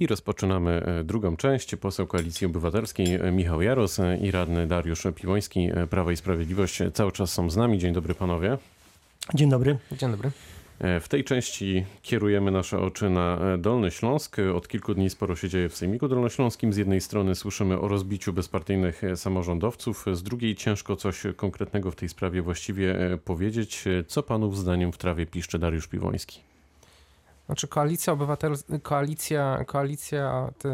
I rozpoczynamy e, drugą część. Poseł Koalicji Obywatelskiej e, Michał Jaros e, i radny Dariusz Piwoński, Prawa i Sprawiedliwość cały czas są z nami. Dzień dobry panowie. Dzień dobry. Dzień dobry. W tej części kierujemy nasze oczy na Dolny Śląsk. Od kilku dni sporo się dzieje w Sejmiku Dolnośląskim. Z jednej strony słyszymy o rozbiciu bezpartyjnych samorządowców, z drugiej ciężko coś konkretnego w tej sprawie właściwie powiedzieć. Co panów zdaniem w trawie piszczy Dariusz Piwoński? Znaczy koalicja obywatelska, koalicja, koalicja te,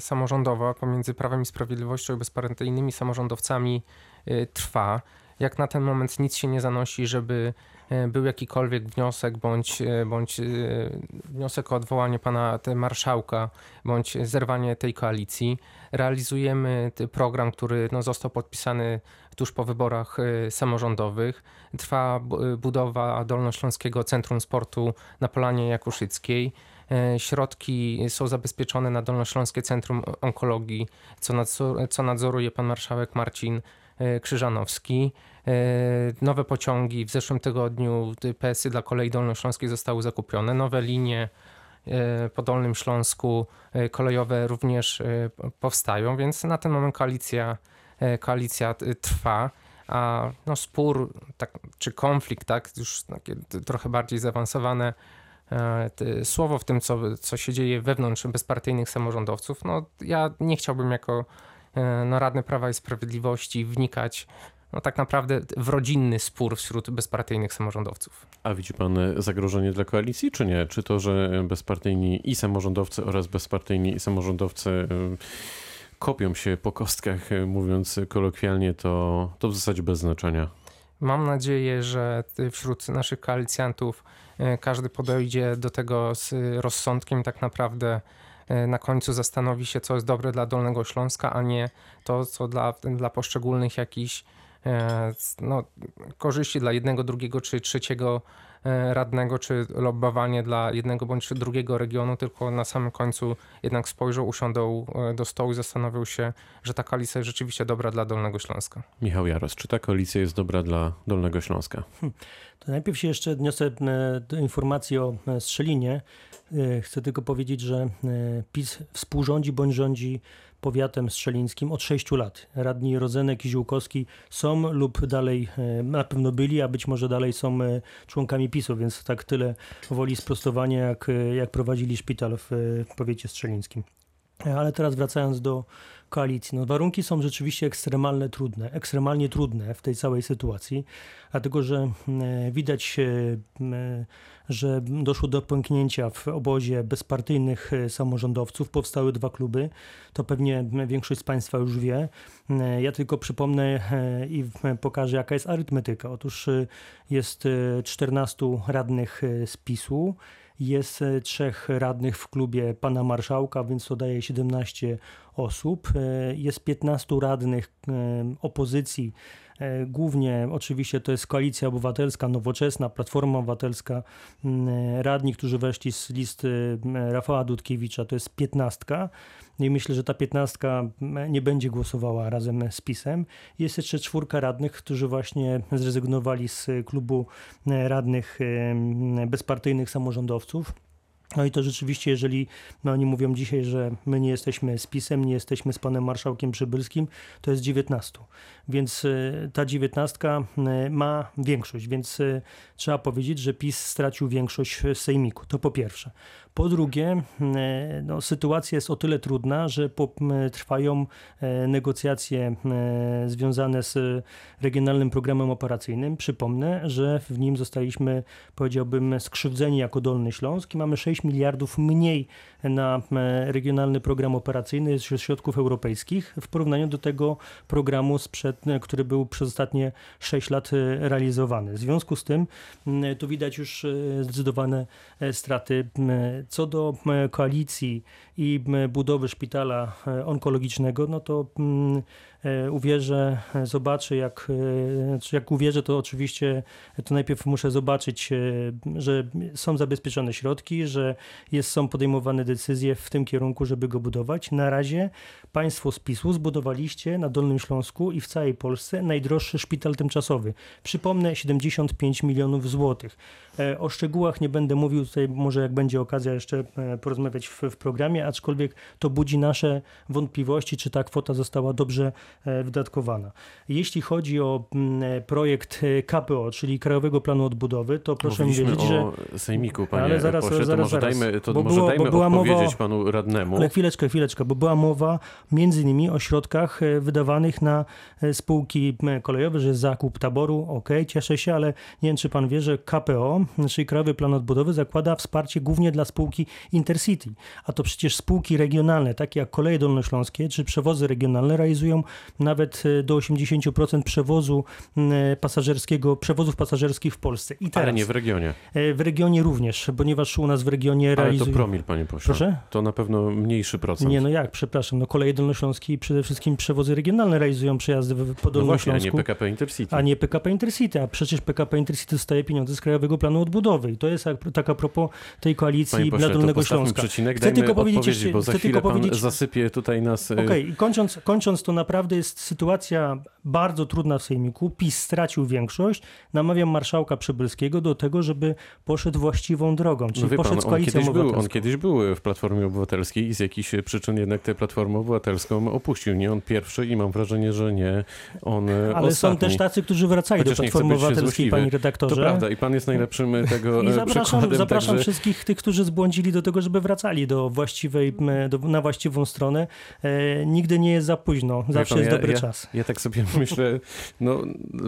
samorządowa pomiędzy Prawem i Sprawiedliwością i bezpartyjnymi samorządowcami y, trwa. Jak na ten moment nic się nie zanosi, żeby y, był jakikolwiek wniosek bądź, bądź wniosek o odwołanie pana marszałka bądź zerwanie tej koalicji. Realizujemy program, który no, został podpisany tuż po wyborach y, samorządowych. Trwa y, budowa Dolnośląskiego Centrum Sportu na Polanie Jakuszyckiej. Y, środki są zabezpieczone na Dolnośląskie Centrum Onkologii, co, nadzor, co nadzoruje pan marszałek Marcin Krzyżanowski. Nowe pociągi w zeszłym tygodniu PSy dla kolei dolnośląskiej zostały zakupione. Nowe linie po Dolnym Śląsku kolejowe również powstają, więc na ten moment koalicja koalicja trwa, a no spór tak, czy konflikt, tak, już takie trochę bardziej zaawansowane e, słowo w tym, co, co się dzieje wewnątrz bezpartyjnych samorządowców, no ja nie chciałbym jako e, no, radny Prawa i Sprawiedliwości wnikać no tak naprawdę w rodzinny spór wśród bezpartyjnych samorządowców. A widzi pan zagrożenie dla koalicji, czy nie? Czy to, że bezpartyjni i samorządowcy oraz bezpartyjni samorządowcy kopią się po kostkach, e, mówiąc kolokwialnie, to, to w zasadzie bez znaczenia. Mam nadzieję, że wśród naszych koalicjantów e, każdy podejdzie do tego z rozsądkiem, tak naprawdę e, na końcu zastanowi się, co jest dobre dla Dolnego Śląska, a nie to, co dla, dla poszczególnych jakichś no, korzyści dla jednego, drugiego czy trzeciego E, radnego, czy lobbowanie dla jednego bądź drugiego regionu, tylko na samym końcu jednak spojrzał, usiądą e, do stołu i zastanowił się, że ta koalicja jest rzeczywiście dobra dla Dolnego Śląska. Michał Jaros, czy ta koalicja jest dobra dla Dolnego Śląska? Hmm. To najpierw się jeszcze odniosę e, do informacji o Strzelinie. Chcę tylko powiedzieć, że PiS współrządzi bądź rządzi powiatem strzelińskim od 6 lat. Radni Rodzenek i Ziółkowski są lub dalej e, na pewno byli, a być może dalej są e, członkami PiSu, więc tak tyle woli sprostowania, jak, e, jak prowadzili szpital w powiecie strzelińskim. Ale teraz wracając do koalicji. No, warunki są rzeczywiście ekstremalnie trudne, ekstremalnie trudne w tej całej sytuacji, dlatego że widać że doszło do pęknięcia w obozie bezpartyjnych e, samorządowców. Powstały dwa kluby. To pewnie większość z Państwa już wie. E, ja tylko przypomnę e, i pokażę, jaka jest arytmetyka. Otóż jest 14 radnych z PiSu. Jest trzech radnych w klubie pana marszałka, więc to daje 17 osób. Jest 15 radnych opozycji E, głównie oczywiście to jest Koalicja Obywatelska, Nowoczesna, Platforma Obywatelska, radni, którzy weszli z listy Rafała Dudkiewicza, to jest piętnastka. I myślę, że ta piętnastka nie będzie głosowała razem z PiSem. Jest jeszcze czwórka radnych, którzy właśnie zrezygnowali z klubu radnych bezpartyjnych samorządowców. No i to rzeczywiście, jeżeli no oni mówią dzisiaj, że my nie jesteśmy z PiSem, nie jesteśmy z panem marszałkiem Przybylskim, to jest 19. Więc e, ta 19 e, ma większość, więc e, trzeba powiedzieć, że PiS stracił większość w Sejmiku. To po pierwsze. Po drugie, no, sytuacja jest o tyle trudna, że trwają negocjacje związane z regionalnym programem operacyjnym. Przypomnę, że w nim zostaliśmy, powiedziałbym, skrzywdzeni jako Dolny Śląsk i mamy 6 miliardów mniej na regionalny program operacyjny ze środków europejskich w porównaniu do tego programu, sprzed, który był przez ostatnie 6 lat e, realizowany. W związku z tym tu widać już e, zdecydowane e, straty. Co do koalicji i budowy szpitala onkologicznego, no to uwierzę, zobaczę, jak, znaczy jak uwierzę, to oczywiście to najpierw muszę zobaczyć, że są zabezpieczone środki, że jest, są podejmowane decyzje w tym kierunku, żeby go budować. Na razie państwo z PiSu zbudowaliście na Dolnym Śląsku i w całej Polsce najdroższy szpital tymczasowy. Przypomnę, 75 milionów złotych. E, o szczegółach nie będę mówił, tutaj może jak będzie okazja jeszcze e, porozmawiać w, w programie, aczkolwiek to budzi nasze wątpliwości, czy ta kwota została dobrze e, wydatkowana. Jeśli chodzi o mm, projekt e, KPO, czyli Krajowego Planu Odbudowy, to proszę mi wierzyć, że sejmiku, panie Ale zaraz, pośle, to zaraz, może zaraz. dajmy, to Bo może było- dajmy była mowa odpowiedzieć o- panu radnemu. Ale chwileczkę, chwileczkę, bo była mowa między innymi o środkach e, wydawanych na e, spółki kolejowe, że zakup taboru, ok, cieszę się, ale nie wiem, czy pan wie, że KPO, czyli Krajowy Plan Odbudowy, zakłada wsparcie głównie dla spółki Intercity, a to przecież spółki regionalne, takie jak Koleje Dolnośląskie, czy przewozy regionalne realizują nawet e, do 80% przewozu m, pasażerskiego, przewozów pasażerskich w Polsce. I teraz Ale nie w regionie. e, w regionie również, ponieważ u nas w regionie Ale to promil, panie pośle. Proszę? To na pewno mniejszy procent. Nie, no jak, przepraszam, no koleje dolnośląskie i przede wszystkim przewozy regionalne realizują przejazdy po no właśnie, a nie Dolnośląsku, PKP Intercity. a nie PKP Intercity, a przecież PKP Intercity dostaje pieniądze z Krajowego Planu Odbudowy i to jest tak a propos tej koalicji Panie dla pośle, to Dolnego Śląska. przecinek, Chcę tylko powiedzieć bo za chcę chwilę tylko pan powiedzieć- zasypie tutaj nas... Okej, i kończąc, kończąc, to naprawdę jest sytuacja bardzo trudna w Sejmiku. PiS stracił większość. Namawiam marszałka Przybylskiego do tego, żeby poszedł właściwą drogą, czyli No poszedł pan, z on koalicją kiedyś, był, on kiedyś był w Platformie Obywatelskiej i z jakichś przyczyn jednak tę Platformę Obywatelską opuścił. Nie on pierwszy i mam wrażenie, że nie on Ale ostatni. są też tacy, którzy wracali Chociaż do Platformy Obywatelskiej, panie redaktorze. To prawda i pan jest najlepszym e, tego I e, zapraszam, zapraszam także... wszystkich tych, którzy zbłądzili do tego, żeby wracali do właściwej, do, na właściwą stronę. E, nigdy nie jest za późno, zawsze pan, jest ja- dobry ja- czas. Ja tak sobie myślę, no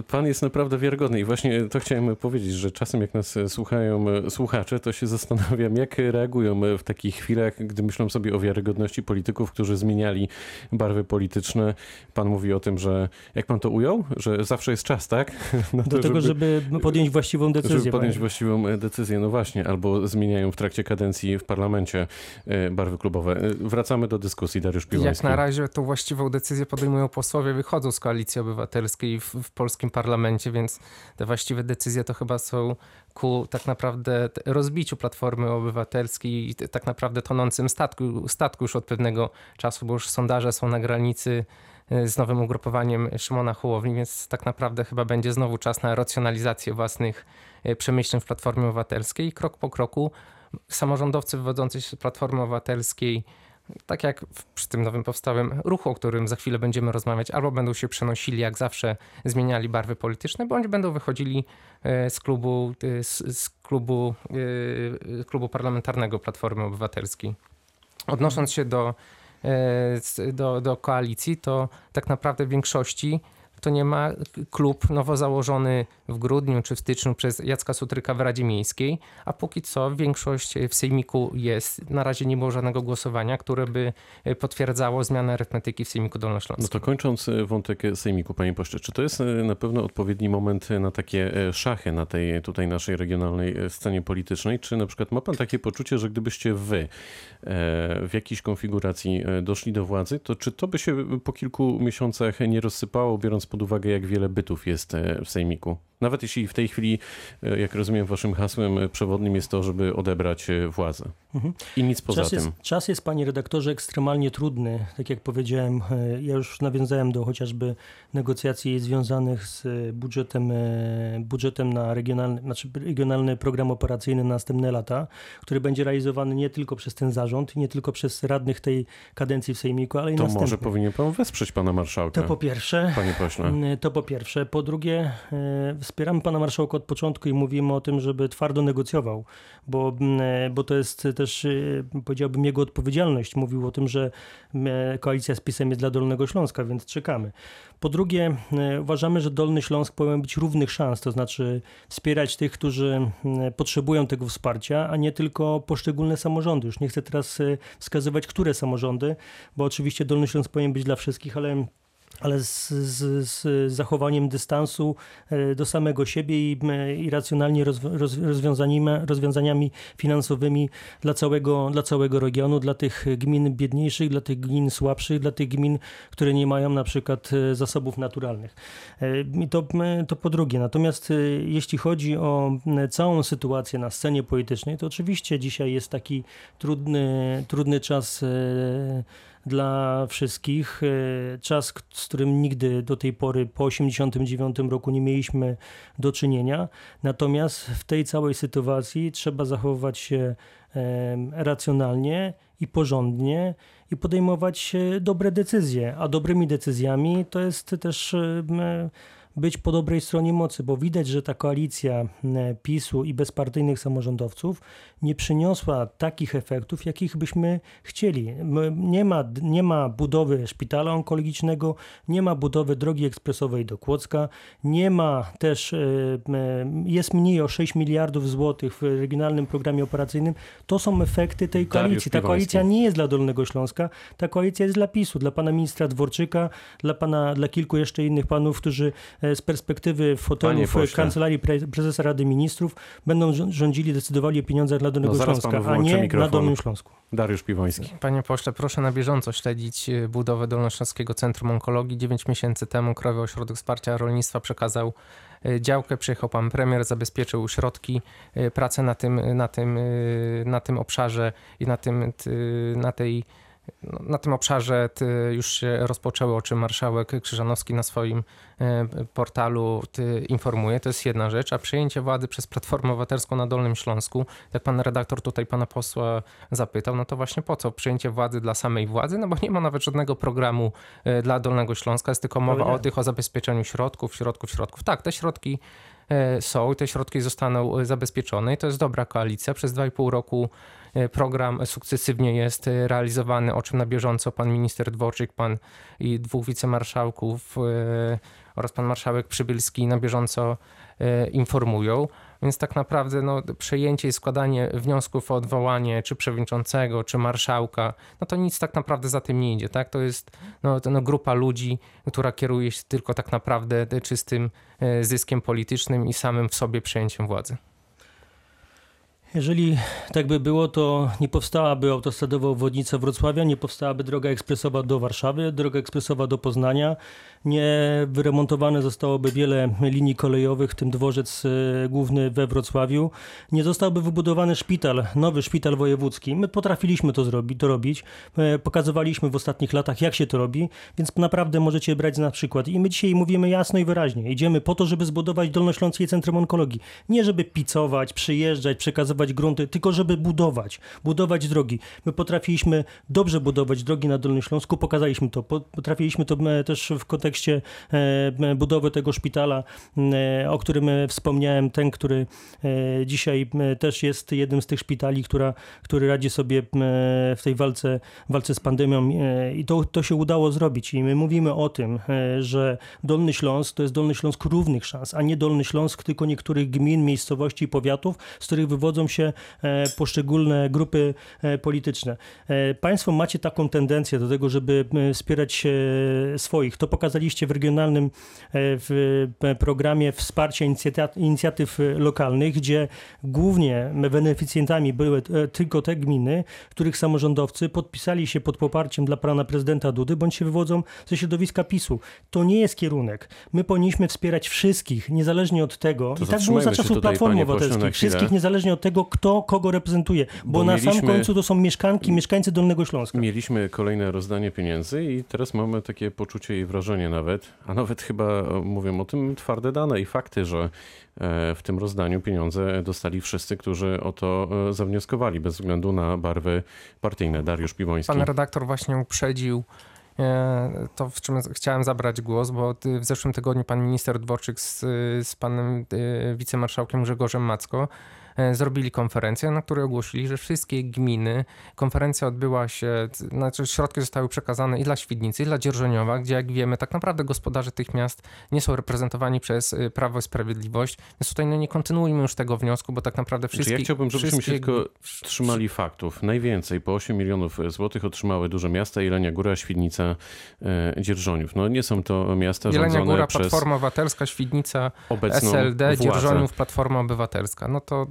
pan jest naprawdę wiarygodny i właśnie to chciałem powiedzieć, że czasem jak nas słuchają słuchacze, to się zastanawiam, jak reagują w takich chwilach, gdy myślą sobie o wiarygodności polityków, którzy zmieniali barwy polityczne. Pan mówi o tym, że jak pan to ujął, że zawsze jest czas, tak? Na Do tego, żeby podjąć właściwą decyzję. żeby podjąć panie. właściwą e, decyzję, no właśnie, albo zmieniają w trakcie kadencji w parlamencie e, barwy klubowe. E, Wracamy do dyskusji, Dariusz Piłański. Jak na razie tą właściwą decyzję podejmują posłowie, wychodzą z koalicji obywatelskiej w, w polskim parlamencie, więc te właściwe decyzje to chyba są ku tak naprawdę rozbiciu Platformy Obywatelskiej i tak naprawdę tonącym statku, statku już od pewnego czasu, bo już sondaże są na granicy y, z nowym ugrupowaniem Szymona Hołowni, więc tak naprawdę chyba będzie znowu czas na racjonalizację własnych y, przemyśleń w Platformie Obywatelskiej. I krok po kroku samorządowcy wywodzący się z Platformy Obywatelskiej tak jak przy tym nowym powstałym ruchu, o którym za chwilę będziemy rozmawiać, albo będą się przenosili, jak zawsze zmieniali barwy polityczne, bądź będą wychodzili e, z klubu, e, z, z klubu, e, klubu parlamentarnego Platformy Obywatelskiej. Odnosząc się do, do, do koalicji, to tak naprawdę w większości to nie ma klub nowo założony w grudniu czy w styczniu przez Jacka Sutryka w Radzie Miejskiej, a póki co większość w Sejmiku jest. Na razie nie było żadnego głosowania, które by e, potwierdzało zmianę arytmetyki w Sejmiku No Dolnośląskim. to kończąc e, wątek Sejmiku, panie pośle, czy to jest e, na pewno odpowiedni moment na takie e, szachy na tej tutaj naszej regionalnej e, scenie politycznej? Czy na przykład ma pan takie poczucie, że gdybyście wy e, w jakiejś konfiguracji e, doszli do władzy, to czy to by się po kilku miesiącach nie rozsypało, biorąc pod uwagę, jak wiele bytów jest e, w Sejmiku? Nawet jeśli w tej chwili, e, jak rozumiem, waszym hasłem e, przewodnim jest to, żeby odebrać e, władzę. Mhm. I nic poza Czas tym. jest, czas jest, panie redaktorze, ekstremalnie trudny. Tak jak powiedziałem, ja już nawiązałem do chociażby negocjacji związanych z budżetem, budżetem na regionalny, znaczy regionalny program operacyjny na następne lata, który będzie realizowany nie tylko przez ten zarząd, nie tylko przez radnych tej kadencji w Sejmiku, ale i To następnych. może powinien pan wesprzeć pana marszałka, To po pierwsze. panie pośle. Mm, To po pierwsze. Po drugie, wspieramy pana marszałka od początku i mówimy o tym, żeby twardo negocjował, bo, mm, bo to jest też, e, powiedziałbym, jego odpowiedzialność. Mówił o tym, że mm, koalicja z PiSem jest dla Dolnego Śląska, więc czekamy. Po drugie, e, uważamy, że Dolny Śląsk powinien być równych szans, to znaczy wspierać tych, którzy potrzebują tego wsparcia, a nie tylko poszczególne samorządy. Już nie chcę teraz e, wskazywać, które samorządy, bo oczywiście Dolny Śląsk powinien być dla wszystkich, ale ale z, z, z zachowaniem dystansu e, do samego siebie i, i racjonalnie roz, roz, rozwiązaniami, rozwiązaniami finansowymi dla całego, dla całego regionu, dla tych gmin biedniejszych, dla tych gmin słabszych, dla tych gmin, które nie mają na przykład e, zasobów naturalnych. E, to, to po drugie. Natomiast jeśli chodzi o całą sytuację na scenie politycznej, to oczywiście dzisiaj jest taki trudny, trudny czas dla wszystkich. E, Czas, z którym nigdy do tej pory po 1989 roku nie mieliśmy do czynienia. Natomiast w tej całej sytuacji trzeba zachowywać się racjonalnie i porządnie i podejmować e, dobre decyzje. A dobrymi decyzjami to jest też być po dobrej stronie mocy, bo widać, że ta koalicja e, PiSu i bezpartyjnych samorządowców nie przyniosła takich efektów, jakich byśmy chcieli. Nie ma, nie ma budowy szpitala onkologicznego, nie ma budowy drogi ekspresowej do Kłodzka, nie ma też, e, jest mniej o 6 miliardów złotych w regionalnym programie operacyjnym. To są efekty tej koalicji. Ta koalicja nie jest dla Dolnego Śląska, ta koalicja jest dla PiSu, dla pana ministra Dworczyka, dla, pana, dla kilku jeszcze innych panów, którzy e, z perspektywy fotelu Panie w pośle. kancelarii pre- prezesa Rady Ministrów będą rz- rządzili, decydowali o pieniądzach dla Dolnego No Śląska, a nie mikrofon. na Dolnym Śląsku. Dariusz Piwoński. Panie pośle, proszę na bieżąco śledzić e, budowę Dolnośląskiego Centrum Onkologii. 9 miesięcy temu Krajowy Ośrodek Wsparcia Rolnictwa przekazał e, działkę, przyjechał pan premier, zabezpieczył środki, e, pracę na tym, na tym, e, na tym obszarze i na tym, na tej na tym obszarze już się rozpoczęły, o czym marszałek Krzyżanowski na swoim e, portalu informuje. To jest jedna rzecz, a przejęcie władzy przez Platformę Obywatelską na Dolnym Śląsku, jak pan redaktor tutaj pana posła zapytał, no to właśnie po co przejęcie władzy dla samej władzy? No bo nie ma nawet żadnego programu e, dla Dolnego Śląska, jest tylko mowa o Powiedziałem. tych, o zabezpieczeniu środków, środków, środków. Tak, te środki e, są i te środki zostaną zabezpieczone i to jest dobra koalicja. Przez 2,5 roku program sukcesywnie jest e, realizowany, o czym na bieżąco pan minister Dworczyk, pan i dwóch wicemarszałków e, oraz pan marszałek Przybylski na bieżąco e, informują. Więc tak naprawdę no, przejęcie i składanie wniosków o odwołanie czy przewodniczącego, czy marszałka, no to nic tak naprawdę za tym nie idzie. Tak? To jest no, to, no, grupa ludzi, która kieruje się tylko tak naprawdę czystym e, zyskiem politycznym i samym w sobie przejęciem władzy. Jeżeli tak by było, to nie powstałaby autostradowa obwodnica Wrocławia, nie powstałaby droga ekspresowa do Warszawy, droga ekspresowa do Poznania, nie wyremontowane zostałoby wiele linii kolejowych, w tym dworzec e, główny we Wrocławiu, nie zostałby wybudowany szpital, nowy szpital wojewódzki. My potrafiliśmy to zrobić, to robić, e, pokazywaliśmy w ostatnich latach, jak się to robi, więc naprawdę możecie brać na przykład. I my dzisiaj mówimy jasno i wyraźnie, idziemy po to, żeby zbudować Dolnośląskie Centrum Onkologii. Nie żeby picować, przyjeżdżać, przekazywać grunty, tylko żeby budować, budować drogi. My potrafiliśmy dobrze budować drogi na Dolnym Śląsku, pokazaliśmy to. Po- Potrafiliśmy to e, też w kontekście e, budowy tego szpitala, e, o którym wspomniałem, ten, który dzisiaj też jest jednym z tych szpitali, która, który radzi sobie w tej walce, walce z pandemią i to, to się udało zrobić. I my mówimy o tym, że Dolny Śląsk to jest Dolny Śląsk równych szans, a nie Dolny Śląsk tylko niektórych gmin, miejscowości i powiatów, z których wywodzą się e, poszczególne grupy e, polityczne. E, Państwo macie taką tendencję do tego, żeby wspierać swoich. To pokazaliście w regionalnym w programie wsparcia inicjatyw, lokalnych, gdzie głównie beneficjentami były tylko te gminy, których samorządowcy podpisali się pod poparciem dla pana prezydenta Dudy, bądź się wywodzą ze środowiska PiSu. To nie jest kierunek. My powinniśmy wspierać wszystkich, niezależnie od tego. To I tak było za czasów Platformy Obywatelskiej. Wszystkich, niezależnie od tego, kto kogo reprezentuje. Bo, Bo na sam mieliśmy- końcu to są mieszkanki, mieszkańcy Dolnego Śląska. Mieliśmy kolejne rozdanie pieniędzy i teraz mamy takie poczucie i wrażenie nawet, a nawet chyba e, mówią o tym twarde dane i fakty, że e, w tym rozdaniu pieniądze dostali wszyscy, którzy o to e, zawnioskowali, bez względu na barwy partyjne. Dariusz Piwoński. Pan redaktor właśnie uprzedził to, w czym chciałem zabrać głos, bo w zeszłym tygodniu pan minister Dworczyk z, z panem wicemarszałkiem Grzegorzem Macko zrobili konferencję, na której ogłosili, że wszystkie gminy, konferencja odbyła się, znaczy środki zostały przekazane i dla Świdnicy, i dla Dzierżoniowa, gdzie jak wiemy, tak naprawdę gospodarze tych miast nie są reprezentowani przez e, Prawo i Sprawiedliwość, więc tutaj no, nie kontynuujmy już tego wniosku, bo tak naprawdę Znaczy, wszystkie... ja chciałbym, żebyśmy się wszystkie tylko gmi- trzymali faktów. Najwięcej, po 8 milionów złotych otrzymały duże miasta, Jelenia Góra, Świdnica, e, Dzierżoniów. No nie są to miasta Jelenia rządzone Góra, przez Platforma Obywatelska, Świdnica, SLD, władzę. Dzierżoniów, Platforma Obywatelska. No to,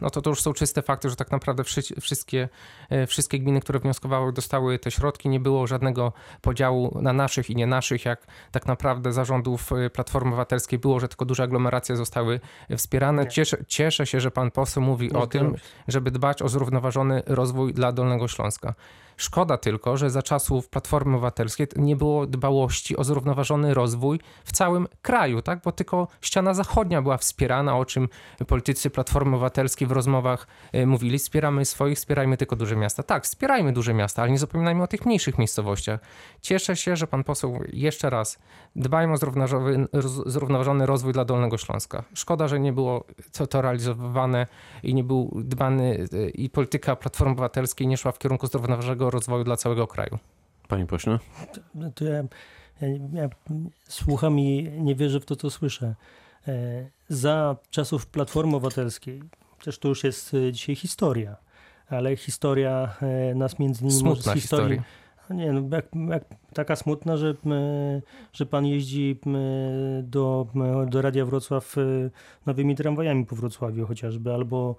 no to to już są czyste fakty, że tak naprawdę wszy- wszystkie, e, wszystkie gminy, które wnioskowały, dostały te środki. Nie było żadnego podziału na naszych i nie naszych, jak tak naprawdę zarządów e, Platformy Obywatelskiej było, że tylko duże aglomeracje zostały e, wspierane. Cieszę, cieszę się, że pan poseł mówi o tym, żeby dbać o zrównoważony rozwój dla Dolnego Śląska. Szkoda tylko, że za czasów Platformy Obywatelskiej nie było dbałości o zrównoważony rozwój w całym kraju, tak? bo tylko ściana zachodnia była wspierana, o czym politycy Platformy Obywatelskiej w rozmowach e, mówili. Wspieramy swoich, wspierajmy tylko duże miasta. Tak, wspierajmy duże miasta, ale nie zapominajmy o tych mniejszych miejscowościach. Cieszę się, że pan poseł jeszcze raz dbajmy o zrównoważony, roz- zrównoważony rozwój dla Dolnego Śląska. Szkoda, że nie było to, to realizowane i nie był dbany e, i polityka Platformy Obywatelskiej nie szła w kierunku zrównoważonego rozwoju dla całego kraju. Panie pośle? No to ja, ja, ja słucham i nie wierzę w to, co słyszę. E, Za czasów Platformy Obywatelskiej, też to już jest e, dzisiaj historia, ale historia e, nas między innymi z Smutna historii. historia. Nie, no jak, jak, taka smutna, że, że pan jeździ do, do Radia Wrocław nowymi tramwajami po Wrocławiu chociażby, albo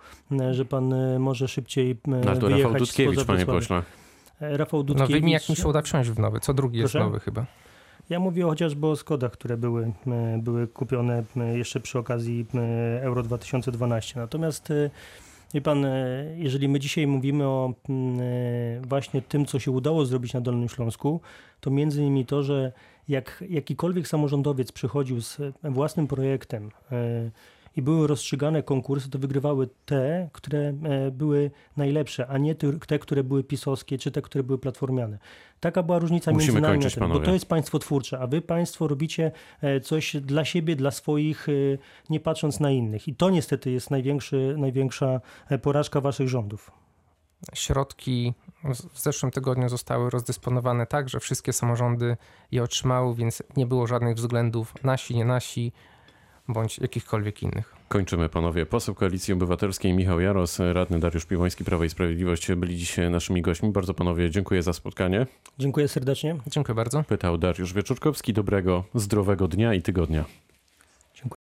że pan może szybciej No, to Rafał wyjechać Dudkiewicz, panie pośle. E, Rafał Dudkiewicz. Nowymi, jak mi się uda wsiąść w nowy. Co drugi jest Proszę? nowy chyba. Ja mówię chociażby o Skodach, które były, e, były kupione e, jeszcze przy okazji Euro 2012. Natomiast wie pan, jeżeli my dzisiaj mówimy o mm, właśnie tym, co się udało zrobić na Dolnym Śląsku, to między innymi to, że jak jakikolwiek samorządowiec przychodził z własnym projektem i były rozstrzygane konkursy, to wygrywały te, które e, były najlepsze, a nie te, które były pisowskie, czy te, które były platformiane. Taka była różnica Musimy między nami kończyć, a tym, bo to jest państwo twórcze, a wy państwo robicie e, coś dla siebie, dla swoich, e, nie patrząc na innych. I to niestety jest największy, największa porażka waszych rządów. Środki w w zeszłym tygodniu zostały rozdysponowane tak, że wszystkie samorządy je otrzymały, więc nie było żadnych względów nasi, nie nasi, bądź jakichkolwiek innych. Kończymy, panowie. Poseł Koalicji Obywatelskiej Michał Jaros, radny Dariusz Piwoński, Prawo i Sprawiedliwość byli dziś naszymi gośćmi. Bardzo panowie dziękuję za spotkanie. Dziękuję serdecznie. Dziękuję bardzo. Pytał Dariusz Wieczorkowski. Dobrego, zdrowego dnia i tygodnia.